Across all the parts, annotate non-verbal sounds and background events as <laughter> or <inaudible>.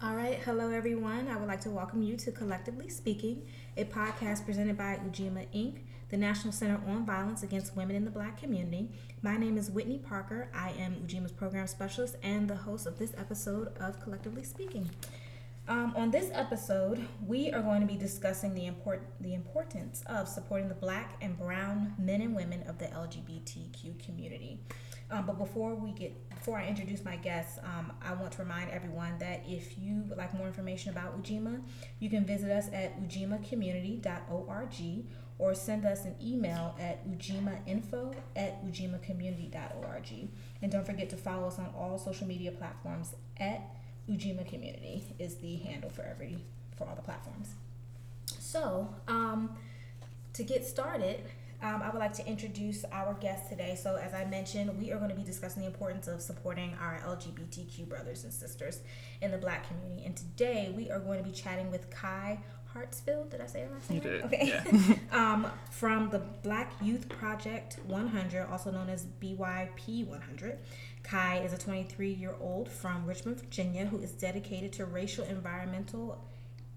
All right, hello everyone. I would like to welcome you to Collectively Speaking, a podcast presented by Ujima Inc., the National Center on Violence Against Women in the Black Community. My name is Whitney Parker. I am Ujima's program specialist and the host of this episode of Collectively Speaking. Um, on this episode, we are going to be discussing the import the importance of supporting the Black and Brown men and women of the LGBTQ community. Um, but before we get before I introduce my guests, um, I want to remind everyone that if you would like more information about Ujima, you can visit us at ujimacommunity.org or send us an email at ujimainfo at ujimacommunity.org. And don't forget to follow us on all social media platforms at Ujima Community is the handle for every for all the platforms. So, um, to get started, um, I would like to introduce our guest today. So, as I mentioned, we are going to be discussing the importance of supporting our LGBTQ brothers and sisters in the Black community. And today, we are going to be chatting with Kai Hartsfield. Did I say it last name? You did. Okay. Yeah. <laughs> um, from the Black Youth Project 100, also known as BYP 100. Kai is a 23 year old from Richmond, Virginia, who is dedicated to racial, environmental,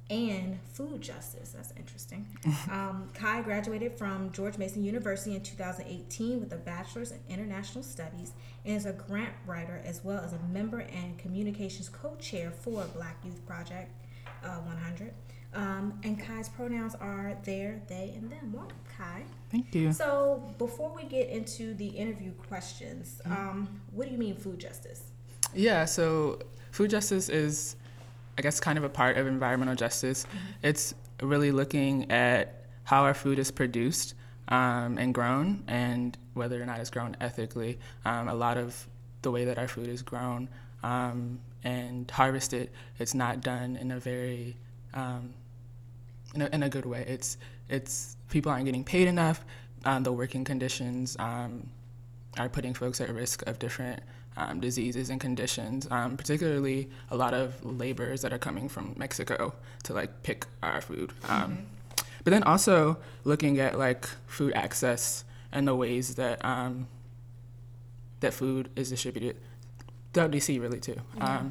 and food justice. That's interesting. <laughs> um, Kai graduated from George Mason University in 2018 with a bachelor's in international studies and is a grant writer as well as a member and communications co chair for Black Youth Project uh, 100. Um, and Kai's pronouns are there, they, and them. Welcome, Kai. Thank you. So, before we get into the interview questions, mm-hmm. um, what do you mean food justice? Yeah, so food justice is, I guess, kind of a part of environmental justice. Mm-hmm. It's really looking at how our food is produced um, and grown, and whether or not it's grown ethically. Um, a lot of the way that our food is grown um, and harvested, it's not done in a very um, in a, in a good way. It's it's people aren't getting paid enough. Um, the working conditions um, are putting folks at risk of different um, diseases and conditions. Um, particularly, a lot of laborers that are coming from Mexico to like pick our food. Um, mm-hmm. But then also looking at like food access and the ways that um, that food is distributed throughout DC really too. Mm-hmm.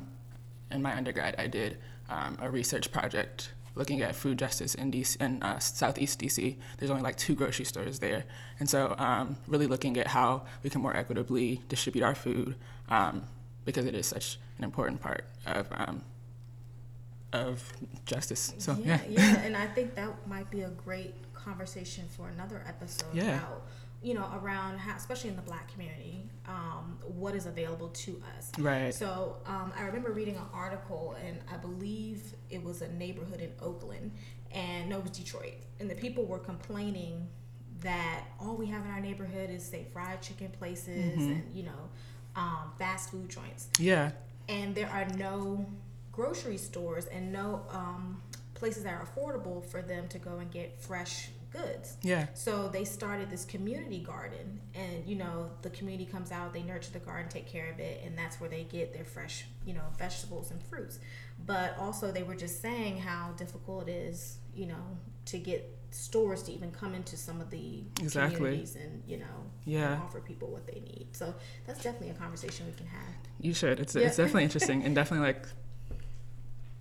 in my undergrad, I did a research project looking at food justice in DC in uh, Southeast DC. There's only like two grocery stores there, and so um, really looking at how we can more equitably distribute our food um, because it is such an important part of um, of justice. So yeah, yeah, yeah, <laughs> and I think that might be a great conversation for another episode yeah. about you know, around how, especially in the black community, um, what is available to us. Right. So um, I remember reading an article, and I believe it was a neighborhood in Oakland, and no, it was Detroit, and the people were complaining that all we have in our neighborhood is say fried chicken places mm-hmm. and you know um, fast food joints. Yeah. And there are no grocery stores and no um, places that are affordable for them to go and get fresh goods. Yeah. So they started this community garden, and you know the community comes out, they nurture the garden, take care of it, and that's where they get their fresh, you know, vegetables and fruits. But also they were just saying how difficult it is, you know, to get stores to even come into some of the exactly. communities and you know yeah. offer people what they need. So that's definitely a conversation we can have. You should. It's yeah. it's definitely <laughs> interesting and definitely like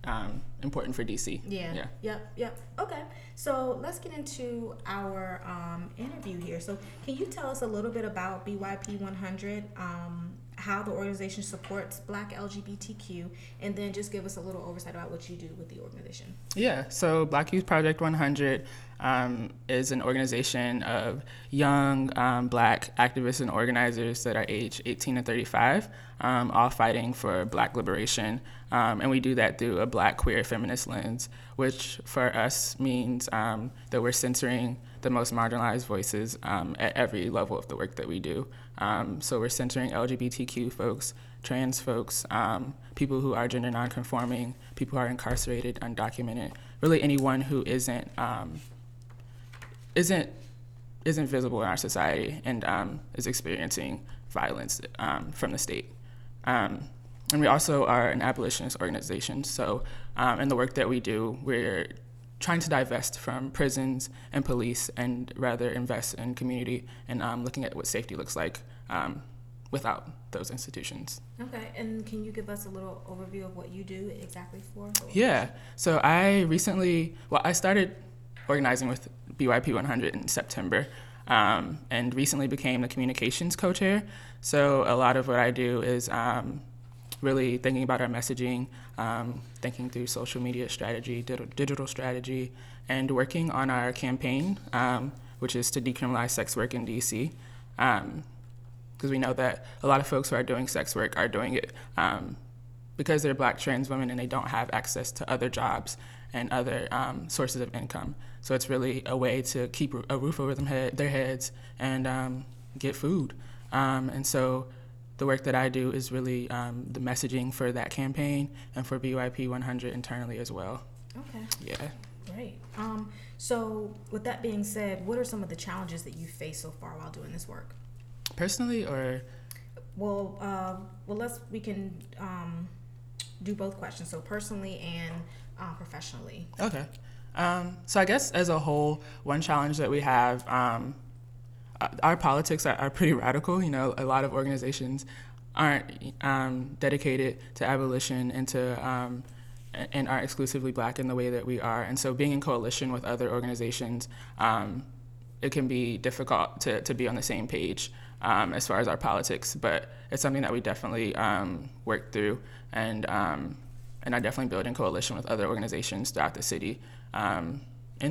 um, important for DC. Yeah. Yeah. Yep. Yep. Okay. So let's get into our um, interview here. So can you tell us a little bit about BYP 100? Um, how the organization supports Black LGBTQ, and then just give us a little oversight about what you do with the organization. Yeah, so Black Youth Project 100 um, is an organization of young um, Black activists and organizers that are age 18 to 35, um, all fighting for Black liberation. Um, and we do that through a Black queer feminist lens, which for us means um, that we're centering the most marginalized voices um, at every level of the work that we do. So we're centering LGBTQ folks, trans folks, um, people who are gender nonconforming, people who are incarcerated, undocumented, really anyone who isn't um, isn't isn't visible in our society and um, is experiencing violence um, from the state. and we also are an abolitionist organization. So in the work that we do, we're trying to divest from prisons and police and rather invest in community and um, looking at what safety looks like um, without those institutions. Okay, and can you give us a little overview of what you do exactly for? Yeah, so I recently, well, I started organizing with BYP 100 in September. Um, and recently became the communications co-chair. So a lot of what I do is um, really thinking about our messaging, um, thinking through social media strategy, digital strategy, and working on our campaign, um, which is to decriminalize sex work in DC. Because um, we know that a lot of folks who are doing sex work are doing it um, because they're black trans women and they don't have access to other jobs and other um, sources of income. So it's really a way to keep a roof over them head, their heads and get food. and so the work that I do is really um, the messaging for that campaign and for BYP 100 internally as well. Okay. Yeah. Great. Um, so, with that being said, what are some of the challenges that you face so far while doing this work? Personally, or well, uh, well, let's we can um, do both questions. So, personally and uh, professionally. Okay. Um, so, I guess as a whole, one challenge that we have um, uh, our politics are, are, pretty radical. You know, a lot of organizations aren't um, dedicated to abolition and to um, and are exclusively black in the way that we are. And so, being in coalition with other organizations, um, it can be difficult to, to be on the same page as far as our politics. But it's something that we definitely work through, and and I definitely build in coalition with other organizations throughout the city and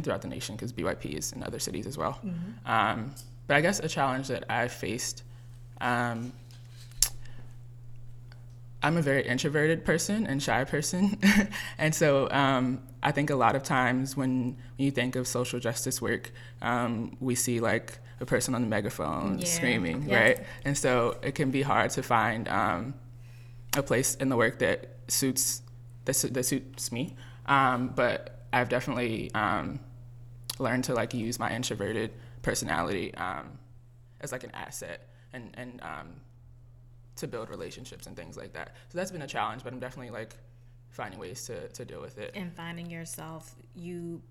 throughout the nation because BYP is in other cities as well. Mm-hmm. But I guess a challenge that I've faced, um, I'm a very introverted person and shy person. <laughs> and so um, I think a lot of times when, when you think of social justice work, um, we see like a person on the megaphone yeah. screaming, yeah. right? And so it can be hard to find um, a place in the work that suits that, that suits me. Um, but I've definitely um, learned to like use my introverted personality um, as like an asset and and um, to build relationships and things like that. So that's been a challenge, but I'm definitely like finding ways to to deal with it. And finding yourself, you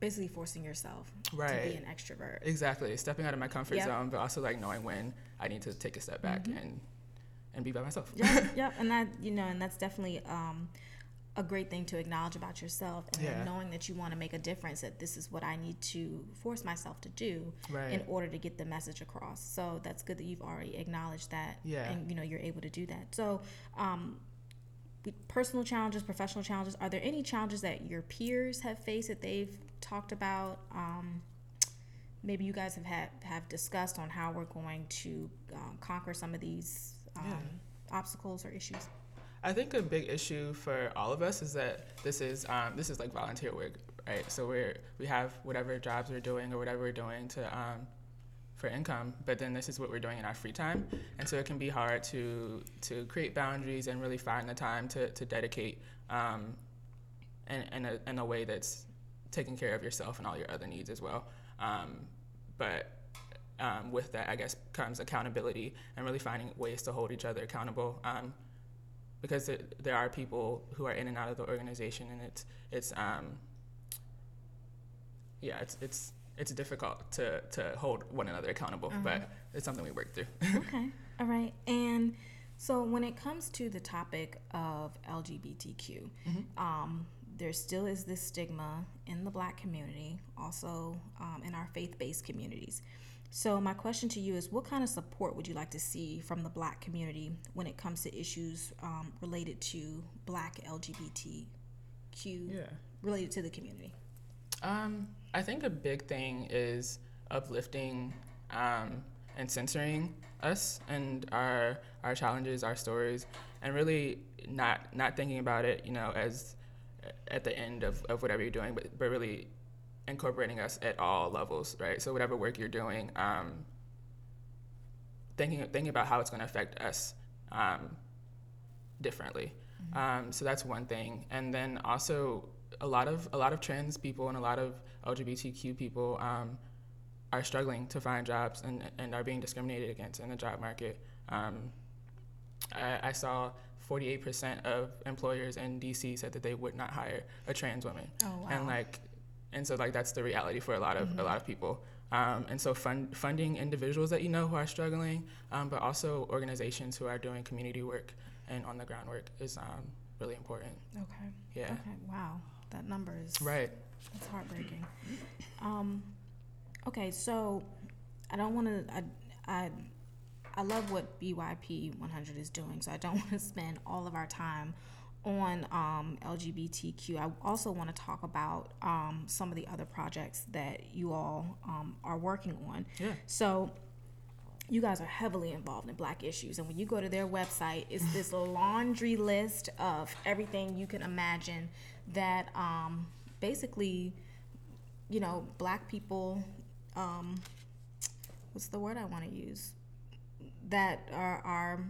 basically forcing yourself right. to be an extrovert. Exactly, stepping out of my comfort yep. zone, but also like knowing when I need to take a step back mm-hmm. and and be by myself. Yeah, <laughs> yeah, and that you know, and that's definitely. Um, a great thing to acknowledge about yourself and yeah. knowing that you want to make a difference that this is what I need to force myself to do right. in order to get the message across. So that's good that you've already acknowledged that yeah. and you know you're able to do that. So um, personal challenges, professional challenges, are there any challenges that your peers have faced that they've talked about um, maybe you guys have had have discussed on how we're going to um, conquer some of these yeah. Um, obstacles or issues? I think a big issue for all of us is that this is um, this is like volunteer work, right? So we're we have whatever jobs we're doing or whatever we're doing to um, for income, but then this is what we're doing in our free time, and so it can be hard to to create boundaries and really find the time to to dedicate um, in in a, in a way that's taking care of yourself and all your other needs as well. Um, but um, with that, I guess comes accountability and really finding ways to hold each other accountable. Um, because it, there are people who are in and out of the organization, and it's it's um, yeah, it's it's it's difficult to to hold one another accountable, uh-huh. but it's something we work through. <laughs> okay, all right, and so when it comes to the topic of LGBTQ, mm-hmm. um, there still is this stigma in the Black community, also um, in our faith-based communities. So, my question to you is what kind of support would you like to see from the black community when it comes to issues um, related to black LGBTQ yeah. related to the community? Um, I think a big thing is uplifting um, and censoring us and our our challenges, our stories, and really not not thinking about it, you know, as at the end of, of whatever you're doing, but, but really incorporating us at all levels, right? So whatever work you're doing, um, thinking thinking about how it's going to affect us um, differently. Mm-hmm. Um, so that's one thing, and then also a lot of a lot of trans people and a lot of LGBTQ people um, are struggling to find jobs and, and are being discriminated against in the job market. Um, I, I saw 48% of employers in DC said that they would not hire a trans woman. Oh, wow. And like and so like that's the reality for a lot of mm-hmm. a lot of people Um, and so fund, funding individuals that you know who are struggling, um, but also organizations who are doing community work and on the ground work is um, really important. Okay. Yeah. Okay. Wow. That number is Right. That's heartbreaking. Um, okay, so I don't want to. I, I I love what BYP 100 is doing, so I don't <laughs> want to spend all of our time on um, LGBTQ. I also want to talk about um, some of the other projects that you all um, are working on. Yeah. So you guys are heavily involved in black issues and when you go to their website it's this <laughs> laundry list of everything you can imagine that um, basically you know black people um, what's the word i want to use that are, are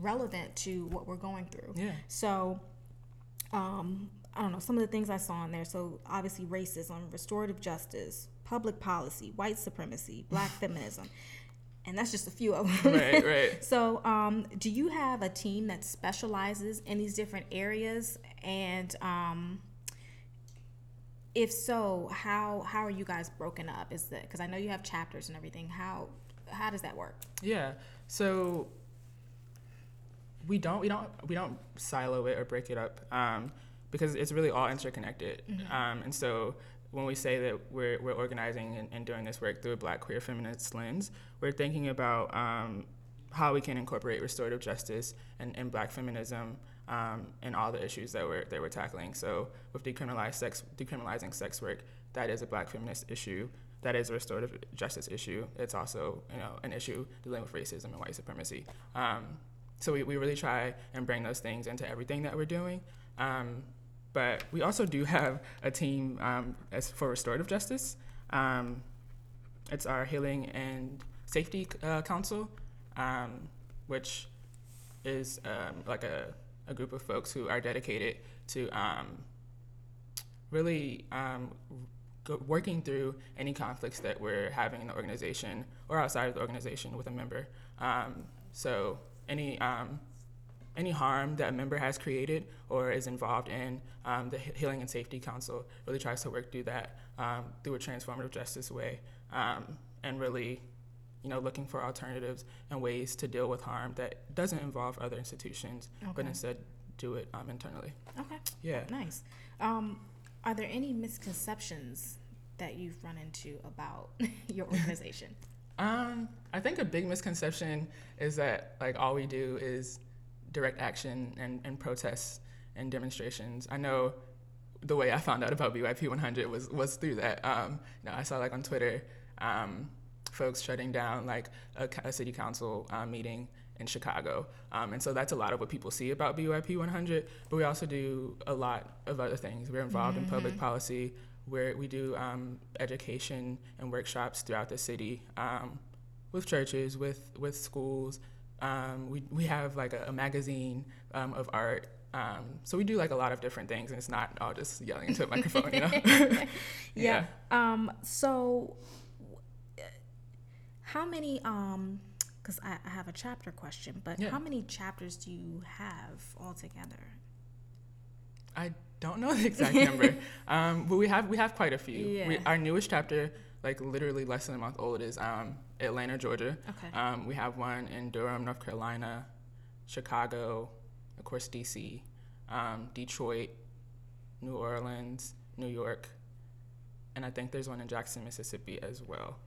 relevant to what we're going through Yeah. so um, I don't know, some of the things I saw in there. So, obviously, racism, restorative justice, public policy, white supremacy, black <laughs> feminism. And that's just a few of them. Right, right. <laughs> so, um, do you have a team that specializes in these different areas? And um, if so, how how are you guys broken up? Is that because I know you have chapters and everything? How how does that work? Yeah. So we don't we don't we don't silo it or break it up um, because it's really all interconnected. Um, and so when we say that we're we're organizing and, and doing this work through a Black queer feminist lens, we're thinking about um, how we can incorporate restorative justice and, and Black feminism um, in all the issues that we're that we're tackling. So with decriminalized sex decriminalizing sex work, that is a Black feminist issue that is a restorative justice issue. It's also, you know, an issue dealing with racism and white supremacy. Um, so we, we really try and bring those things into everything that we're doing. Um, but we also do have a team um, as for restorative justice. Um, it's our Healing and Safety uh, Council, um, which is um, like a, a group of folks who are dedicated to um, really working through any conflicts that we're having in the organization or outside of the organization with a member. So any um, any harm that a member has created or is involved in, um, the Healing and Safety Council really tries to work through that um, through a transformative justice way, um, and really, you know, looking for alternatives and ways to deal with harm that doesn't involve other institutions, but instead do it um, internally. Okay. Yeah. Nice. Um, are there any misconceptions that you've run into about <laughs> your organization? Um, I think a big misconception is that like all we do is direct action and, and protests and demonstrations. I know the way I found out about BYP 100 was was through that. Um, you know, I saw like on Twitter, um, folks shutting down like a, a city council uh, meeting in Chicago, um, and so that's a lot of what people see about BYP 100. But we also do a lot of other things. We're involved in public policy. Where we do um, education and workshops throughout the city um, with churches, with with schools. Um, we we have like a, a magazine um, of art. Um, so we do like a lot of different things, and it's not all just yelling into a microphone, you know. <laughs> Yeah. Um, so, how many? Um, because I, I have a chapter question, but Yeah. how many chapters do you have altogether? I don't know the exact number, <laughs> um, but we have we have quite a few. We, Yeah. our newest chapter, like literally less than a month old, is um, Atlanta, Georgia. Okay. Um, we have one in Durham, North Carolina, Chicago, of course DC, um, Detroit, New Orleans, New York, and I think there's one in Jackson, Mississippi as well.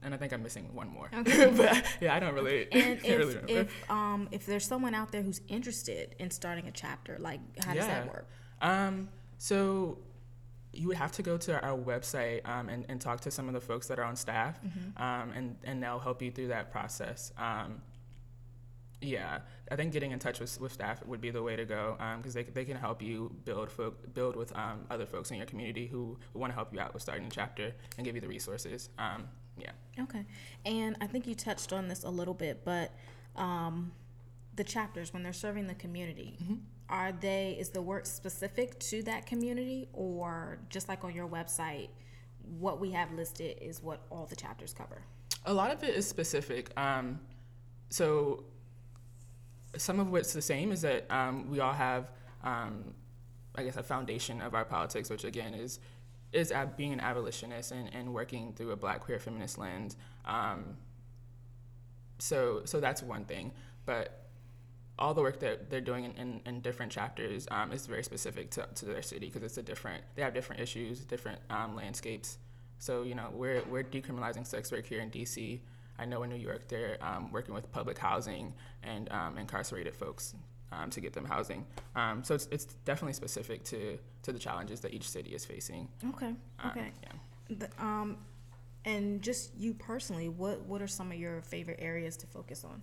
And I think I'm missing one more. Okay. <laughs> but yeah, I don't really, And <laughs> can't really if remember. if um if there's someone out there who's interested in starting a chapter, like how does that work? Um, so you would have to go to our website um, and, and talk to some of the folks that are on staff, Mm-hmm. um, and, and they'll help you through that process. Um, yeah, I think getting in touch with, with staff would be the way to go because they, they can help you build folk, build with um, other folks in your community who want to help you out with starting a chapter and give you the resources. Um, yeah. Okay. And I think you touched on this a little bit, but um, the chapters, when they're serving the community, Mm-hmm. Are they, is the work specific to that community or just like on your website, what we have listed is what all the chapters cover? A lot of it is specific. Um, so some of what's the same is that um, we all have, um, I guess, a foundation of our politics, which again is is ab- being an abolitionist and, and working through a black queer feminist lens. Um, so so that's one thing, but all the work that they're doing in, in, in different chapters um, is very specific to, to their city because it's a different they have different issues different um, landscapes so you know we're, we're decriminalizing sex work here in dc i know in new york they're um, working with public housing and um, incarcerated folks um, to get them housing um, so it's, it's definitely specific to, to the challenges that each city is facing Okay. Okay. yeah. The, um, and just you personally, what what are some of your favorite areas to focus on,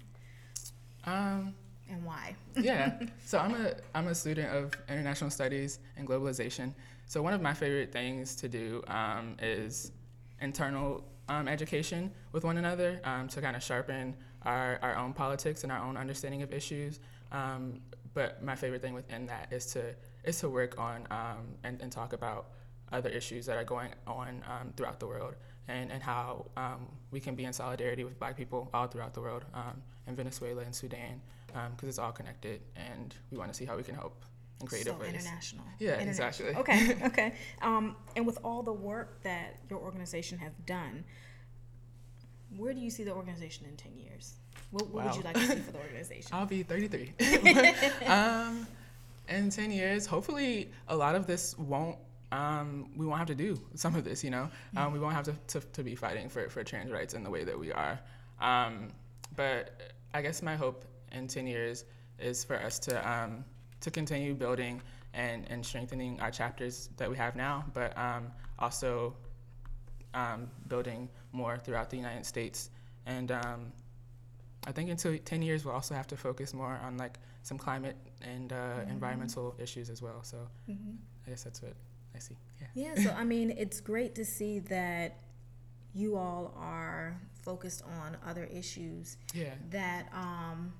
Um, and why? yeah. <laughs> So I'm a I'm a student of international studies and globalization. So one of my favorite things to do um, is internal um, education with one another um, to kind of sharpen our, our own politics and our own understanding of issues. Um, but my favorite thing within that is to is to work on um, and, and talk about other issues that are going on um, throughout the world and, and how um, we can be in solidarity with black people all throughout the world um, in Venezuela and Sudan because it's all connected and we want to see how we can help in creative so ways. international. Yeah, International. exactly. Okay, <laughs> okay. Um, and with all the work that your organization has done, where do you see the organization in ten years? What, what would you like to see for the organization? <laughs> I'll be 33. <laughs> um, in 10 years, hopefully, a lot of this won't. Um, we won't have to do some of this, you know. Um, we won't have to, to, to be fighting for, for trans rights in the way that we are. Um, but I guess my hope in 10 years is for us to um, to continue building and, and strengthening our chapters that we have now, but um, also um, building more throughout the United States. And um, I think until 10 years, we'll also have to focus more on like some climate and uh, environmental issues as well. So I guess that's what I see. Yeah. Yeah, so I mean, it's great to see that you all are focused on other issues Yeah. that um,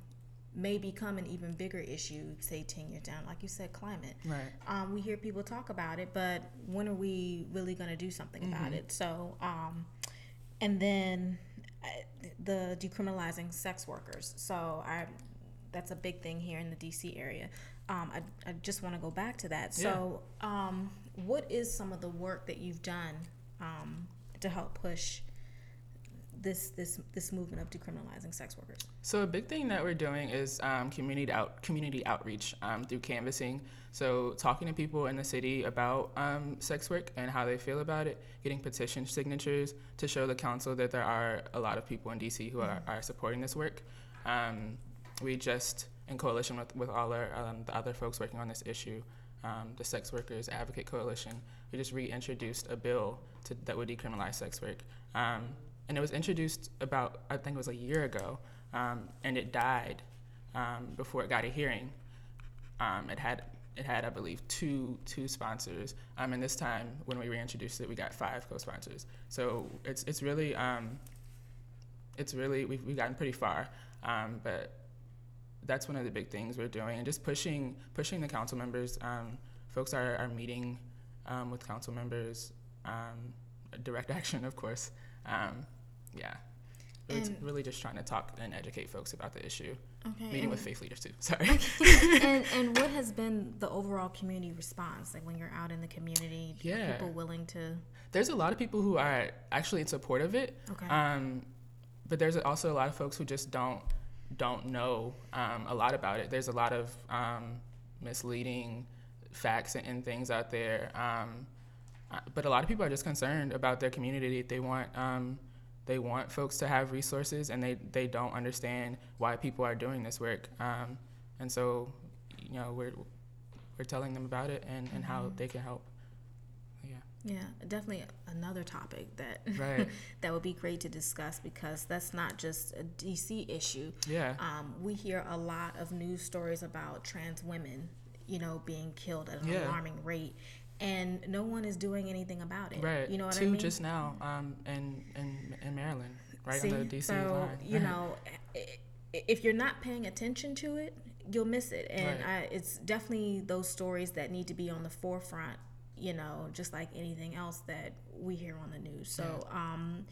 may become an even bigger issue, say 10 years down. Like you said, climate. Right. Um, we hear people talk about it, but when are we really going to do something about it? So, um, and then uh, the decriminalizing sex workers. So, I that's a big thing here in the DC area. Um, I, I just want to go back to that. So, um, what is some of the work that you've done um, to help push this this this movement of decriminalizing sex workers? So a big thing that we're doing is um, community out community outreach um, through canvassing. So talking to people in the city about um, sex work and how they feel about it, getting petition signatures to show the council that there are a lot of people in DC who are, are supporting this work. Um, we just, in coalition with, with all our um, the other folks working on this issue, um, the Sex Workers Advocate Coalition, we just reintroduced a bill to, that would decriminalize sex work. Um, and it was introduced about, I think it was a year ago, um, and it died um, before it got a hearing. Um, it had, it had, I believe, two two sponsors, um, and this time when we reintroduced it, we got five co-sponsors. So it's it's really um, it's really we've, we've gotten pretty far, um, but that's one of the big things we're doing, and just pushing pushing the council members. Folks are, are meeting with council members, direct <laughs> action, of course. Um, yeah, really, And- really just trying to talk and educate folks about the issue. Okay. Meeting and- with faith leaders too. <laughs> Sorry. <laughs> and and what has been the overall community response like when you're out in the community are Yeah. people willing to there's a lot of people who are actually in support of it. Okay. Um, but there's also a lot of folks who just don't don't know um, a lot about it. There's a lot of um, misleading facts and, and things out there. Um, uh, but a lot of people are just concerned about their community. They want um, they want folks to have resources, and they, they don't understand why people are doing this work. Um, and so, you know, we're we're telling them about it and, and how they can help. Yeah. yeah definitely another topic that <laughs> Right. that would be great to discuss because that's not just a dc issue Yeah. um, we hear a lot of news stories about trans women you know being killed at an Yeah. alarming rate and no one is doing anything about it Right. you know what Two i mean just now um, in, in, in Maryland, right See? on the DC so line. you know if you're not paying attention to it you'll miss it and Right. I, it's definitely those stories that need to be on the forefront you know just like anything else that we hear on the news so um,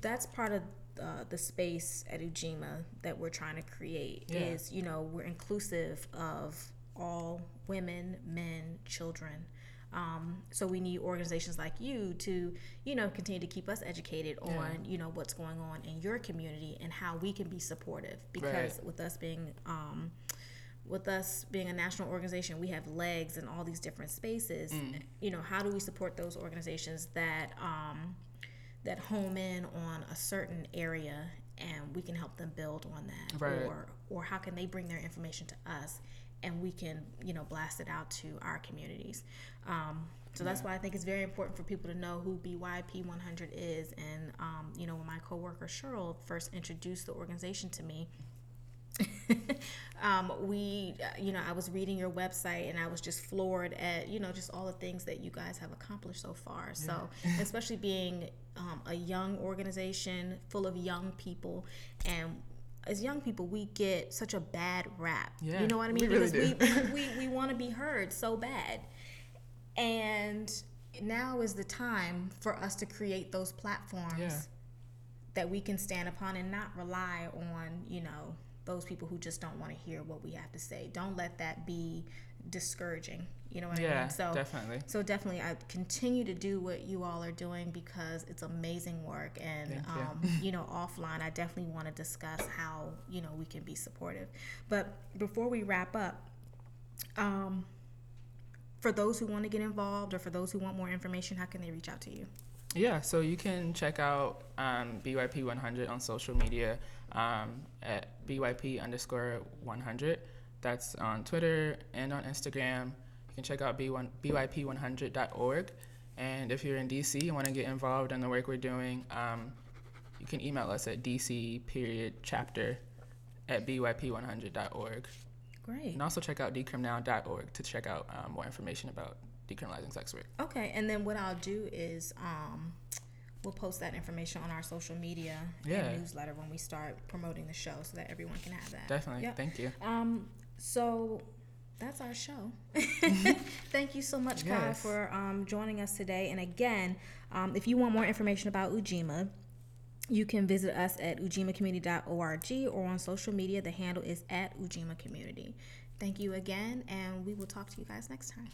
that's part of uh, the space at ujima that we're trying to create Yeah. is you know we're inclusive of all women men children Um, so we need organizations like you to, you know, continue to keep us educated on, Yeah. you know, what's going on in your community and how we can be supportive. Because Right. with us being, um, with us being a national organization, we have legs in all these different spaces. Mm. You know, how do we support those organizations that um, that home in on a certain area, and we can help them build on that, Right. or or how can they bring their information to us, and we can you know blast it out to our communities. Um, so that's why I think it's very important for people to know who BYP 100 is. And um, you know, when my coworker Cheryl first introduced the organization to me, <laughs> um, we, you know, I was reading your website and I was just floored at, you know, just all the things that you guys have accomplished so far. So, especially being um, a young organization full of young people and as young people, we get such a bad rap. Yeah, you know what I mean? we really because <laughs> we, we, we want to be heard so bad. And now is the time for us to create those platforms Yeah. that we can stand upon and not rely on, you know, those people who just don't want to hear what we have to say. Don't let that be discouraging. You know what I mean? So definitely. So definitely, I continue to do what you all are doing because it's amazing work. And Thank you. um, you know, <laughs> offline, I definitely want to discuss how you know we can be supportive. But before we wrap up, um, for those who want to get involved or for those who want more information, how can they reach out to you? Yeah, so you can check out um, BYP100 on social media um, at BYP underscore 100. That's on Twitter and on Instagram. You can check out B1, BYP100.org. And if you're in DC and want to get involved in the work we're doing, um, you can email us at DC period chapter at BYP100.org. Great. And also check out decriminal.org to check out um, more information about decriminalizing sex work. Okay, and then what I'll do is um, we'll post that information on our social media Yeah. and newsletter when we start promoting the show, so that everyone can have that. Definitely. Yep. Thank you. Um, so that's our show. <laughs> <laughs> Thank you so much, Kai, Yes. for um, joining us today. And again, um, if you want more information about Ujima, you can visit us at ujimacommunity.org or on social media. The handle is at Ujima Community. Thank you again, and we will talk to you guys next time.